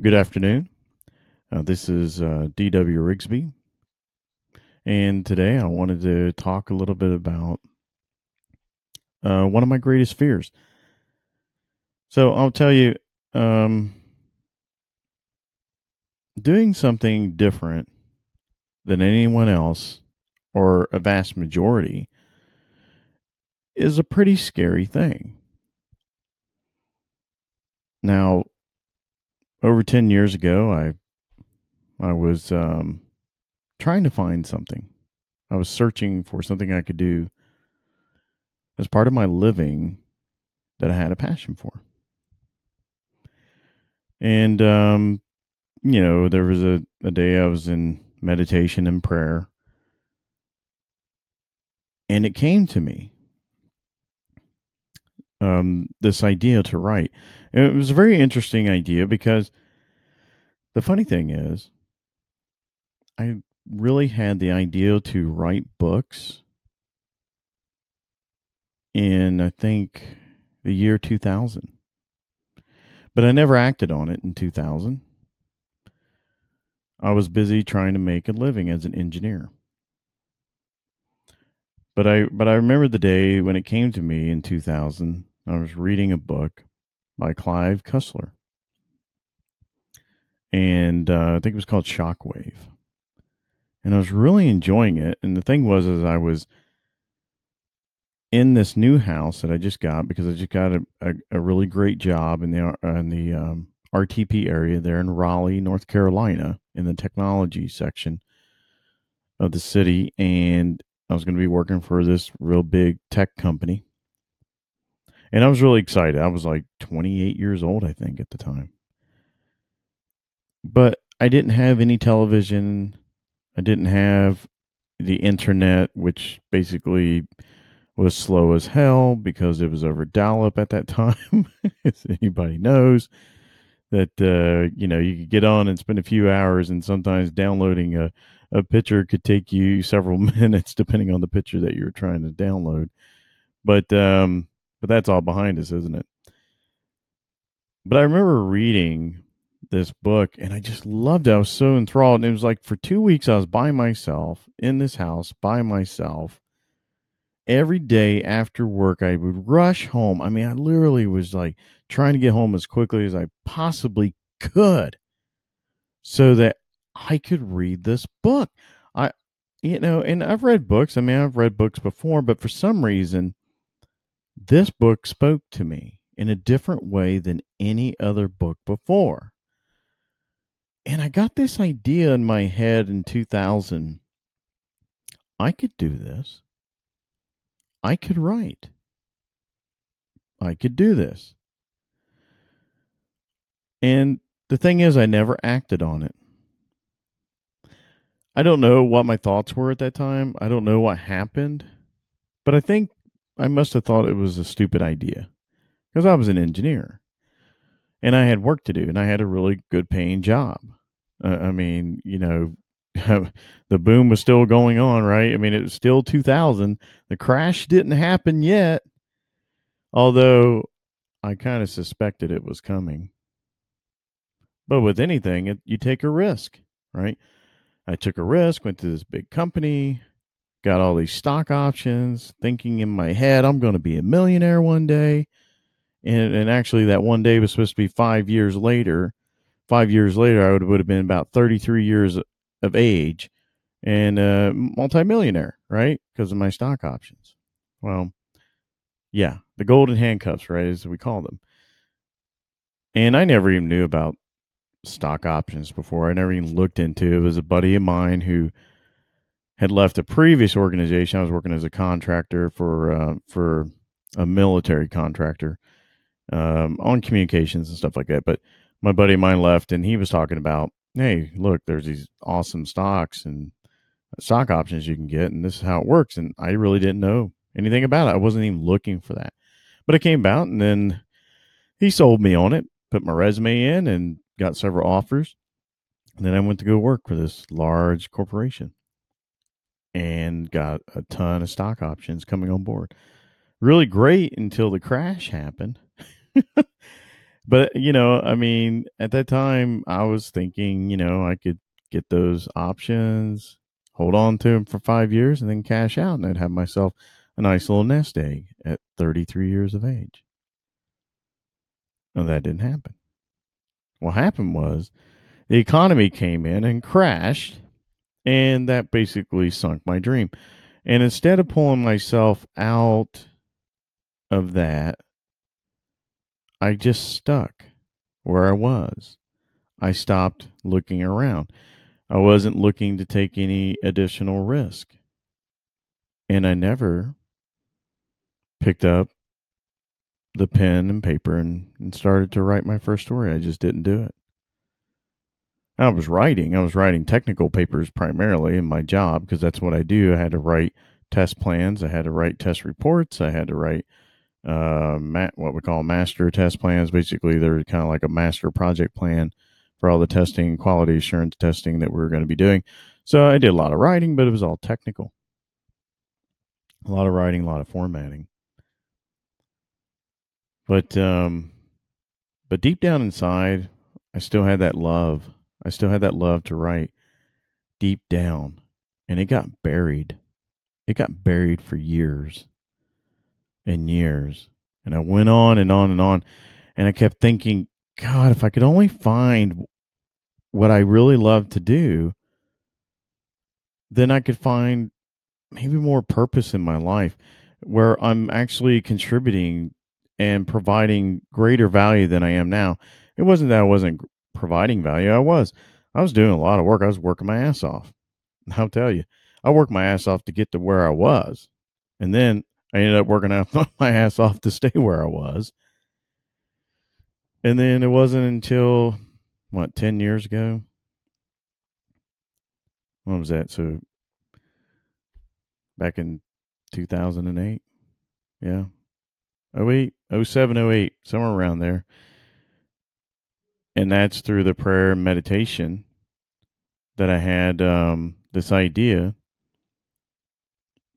Good afternoon. Uh, this is uh, D.W. Rigsby. And today I wanted to talk a little bit about uh, one of my greatest fears. So I'll tell you, um, doing something different than anyone else or a vast majority is a pretty scary thing. Now, over 10 years ago, I I was um, trying to find something. I was searching for something I could do as part of my living that I had a passion for. And, um, you know, there was a, a day I was in meditation and prayer, and it came to me um, this idea to write. And it was a very interesting idea because the funny thing is, I really had the idea to write books in, I think, the year 2000. But I never acted on it in 2000. I was busy trying to make a living as an engineer. But I but I remember the day when it came to me in 2000. I was reading a book by Clive Cussler. And uh, I think it was called Shockwave and I was really enjoying it. And the thing was, is I was in this new house that I just got because I just got a, a, a really great job in the in the um, RTP area there in Raleigh, North Carolina, in the technology section of the city, and I was going to be working for this real big tech company. And I was really excited. I was like 28 years old, I think, at the time. But I didn't have any television. I didn't have the internet, which basically was slow as hell because it was over dial up at that time. as anybody knows, that uh, you know you could get on and spend a few hours, and sometimes downloading a a picture could take you several minutes, depending on the picture that you're trying to download. But um, but that's all behind us, isn't it? But I remember reading this book and I just loved it. I was so enthralled. And it was like for two weeks I was by myself in this house by myself. Every day after work, I would rush home. I mean, I literally was like trying to get home as quickly as I possibly could so that I could read this book. I, you know, and I've read books. I mean, I've read books before, but for some reason, this book spoke to me in a different way than any other book before and I got this idea in my head in 2000. I could do this. I could write. I could do this. And the thing is, I never acted on it. I don't know what my thoughts were at that time. I don't know what happened. But I think I must have thought it was a stupid idea because I was an engineer and I had work to do and I had a really good paying job. Uh, I mean, you know, the boom was still going on, right? I mean, it was still 2000. The crash didn't happen yet, although I kind of suspected it was coming. But with anything, it, you take a risk, right? I took a risk, went to this big company, got all these stock options, thinking in my head, I'm going to be a millionaire one day. And, and actually, that one day was supposed to be five years later five years later, I would, would have been about 33 years of age and a multimillionaire, right? Because of my stock options. Well, yeah, the golden handcuffs, right, as we call them. And I never even knew about stock options before. I never even looked into it. It was a buddy of mine who had left a previous organization. I was working as a contractor for uh, for a military contractor um, on communications and stuff like that. But my buddy of mine left and he was talking about, hey, look, there's these awesome stocks and stock options you can get, and this is how it works. And I really didn't know anything about it. I wasn't even looking for that. But it came about and then he sold me on it, put my resume in and got several offers. And then I went to go work for this large corporation and got a ton of stock options coming on board. Really great until the crash happened. but you know, I mean, at that time, I was thinking, you know, I could get those options, hold on to them for five years, and then cash out, and I'd have myself a nice little nest egg at 33 years of age. And that didn't happen. What happened was the economy came in and crashed, and that basically sunk my dream. And instead of pulling myself out of that, I just stuck where I was. I stopped looking around. I wasn't looking to take any additional risk. And I never picked up the pen and paper and, and started to write my first story. I just didn't do it. I was writing. I was writing technical papers primarily in my job because that's what I do. I had to write test plans. I had to write test reports. I had to write uh, what we call master test plans. Basically, they're kind of like a master project plan for all the testing, quality assurance testing that we are going to be doing. So I did a lot of writing, but it was all technical. A lot of writing, a lot of formatting. But um, but deep down inside, I still had that love. I still had that love to write deep down, and it got buried. It got buried for years and years. And I went on and on and on. And I kept thinking, God, if I could only find what I really love to do, then I could find maybe more purpose in my life where I'm actually contributing and providing greater value than I am now. It wasn't that I wasn't providing value. I was. I was doing a lot of work. I was working my ass off. I'll tell you, I worked my ass off to get to where I was. And then I ended up working out my ass off to stay where I was. And then it wasn't until what, 10 years ago? What was that? So back in 2008. Yeah. 08, 07, 08, somewhere around there. And that's through the prayer and meditation that I had um, this idea,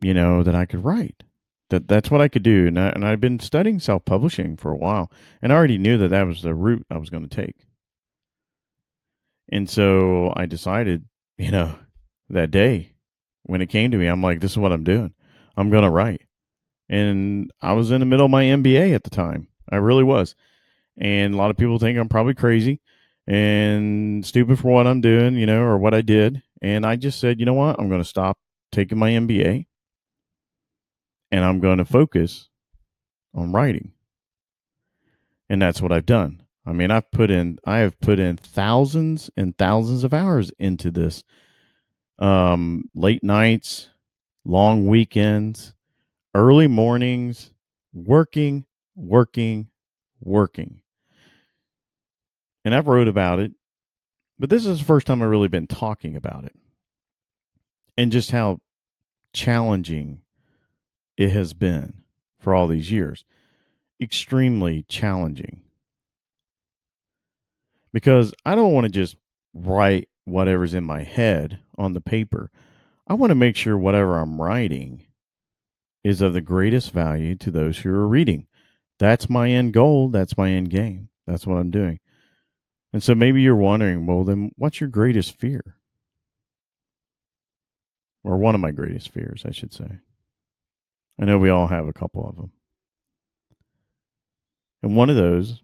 you know, that I could write that that's what I could do. And, I, and I've been studying self publishing for a while, and I already knew that that was the route I was going to take. And so I decided, you know, that day when it came to me, I'm like, this is what I'm doing. I'm going to write. And I was in the middle of my MBA at the time. I really was. And a lot of people think I'm probably crazy and stupid for what I'm doing, you know, or what I did. And I just said, you know what? I'm going to stop taking my MBA and I'm going to focus on writing. And that's what I've done. I mean, I've put in I have put in thousands and thousands of hours into this. Um, late nights, long weekends, early mornings, working, working, working. And I've wrote about it, but this is the first time I've really been talking about it. And just how challenging it has been for all these years. Extremely challenging. Because I don't want to just write whatever's in my head on the paper. I want to make sure whatever I'm writing is of the greatest value to those who are reading. That's my end goal. That's my end game. That's what I'm doing. And so maybe you're wondering, well, then what's your greatest fear? Or one of my greatest fears, I should say. I know we all have a couple of them. And one of those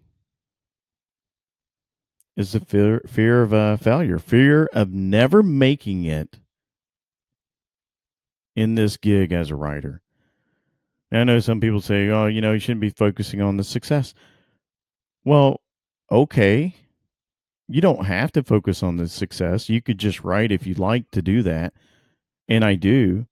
is the fear, fear of uh, failure, fear of never making it in this gig as a writer. I know some people say, oh, you know, you shouldn't be focusing on the success. Well, okay. You don't have to focus on the success. You could just write if you'd like to do that. And I do.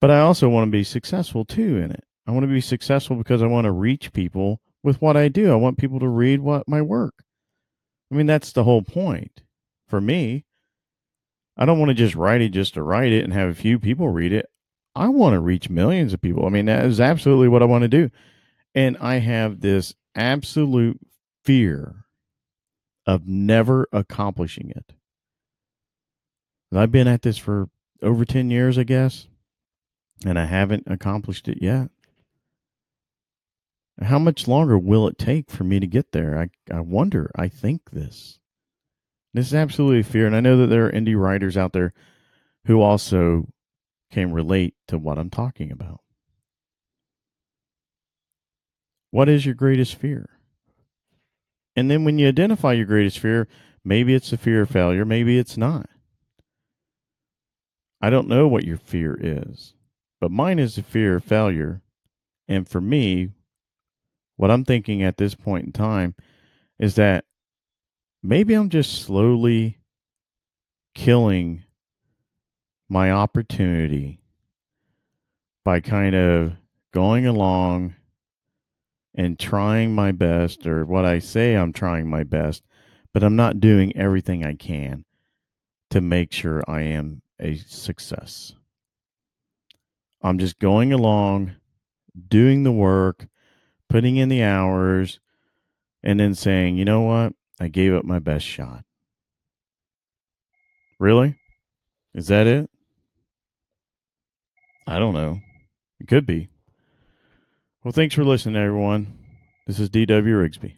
But I also want to be successful too in it. I want to be successful because I want to reach people with what I do. I want people to read what my work. I mean, that's the whole point for me. I don't want to just write it just to write it and have a few people read it. I want to reach millions of people. I mean, that is absolutely what I want to do. And I have this absolute fear of never accomplishing it. I've been at this for over 10 years, I guess and I haven't accomplished it yet. How much longer will it take for me to get there? I, I wonder. I think this. This is absolutely fear. And I know that there are indie writers out there who also can relate to what I'm talking about. What is your greatest fear? And then when you identify your greatest fear, maybe it's the fear of failure, maybe it's not. I don't know what your fear is, but mine is the fear of failure. And for me, what I'm thinking at this point in time is that maybe I'm just slowly killing my opportunity by kind of going along and trying my best, or what I say I'm trying my best, but I'm not doing everything I can to make sure I am a success. I'm just going along, doing the work, putting in the hours, and then saying, you know what? I gave it my best shot. Really? Is that it? I don't know. It could be. Well, thanks for listening, everyone. This is D.W. Rigsby.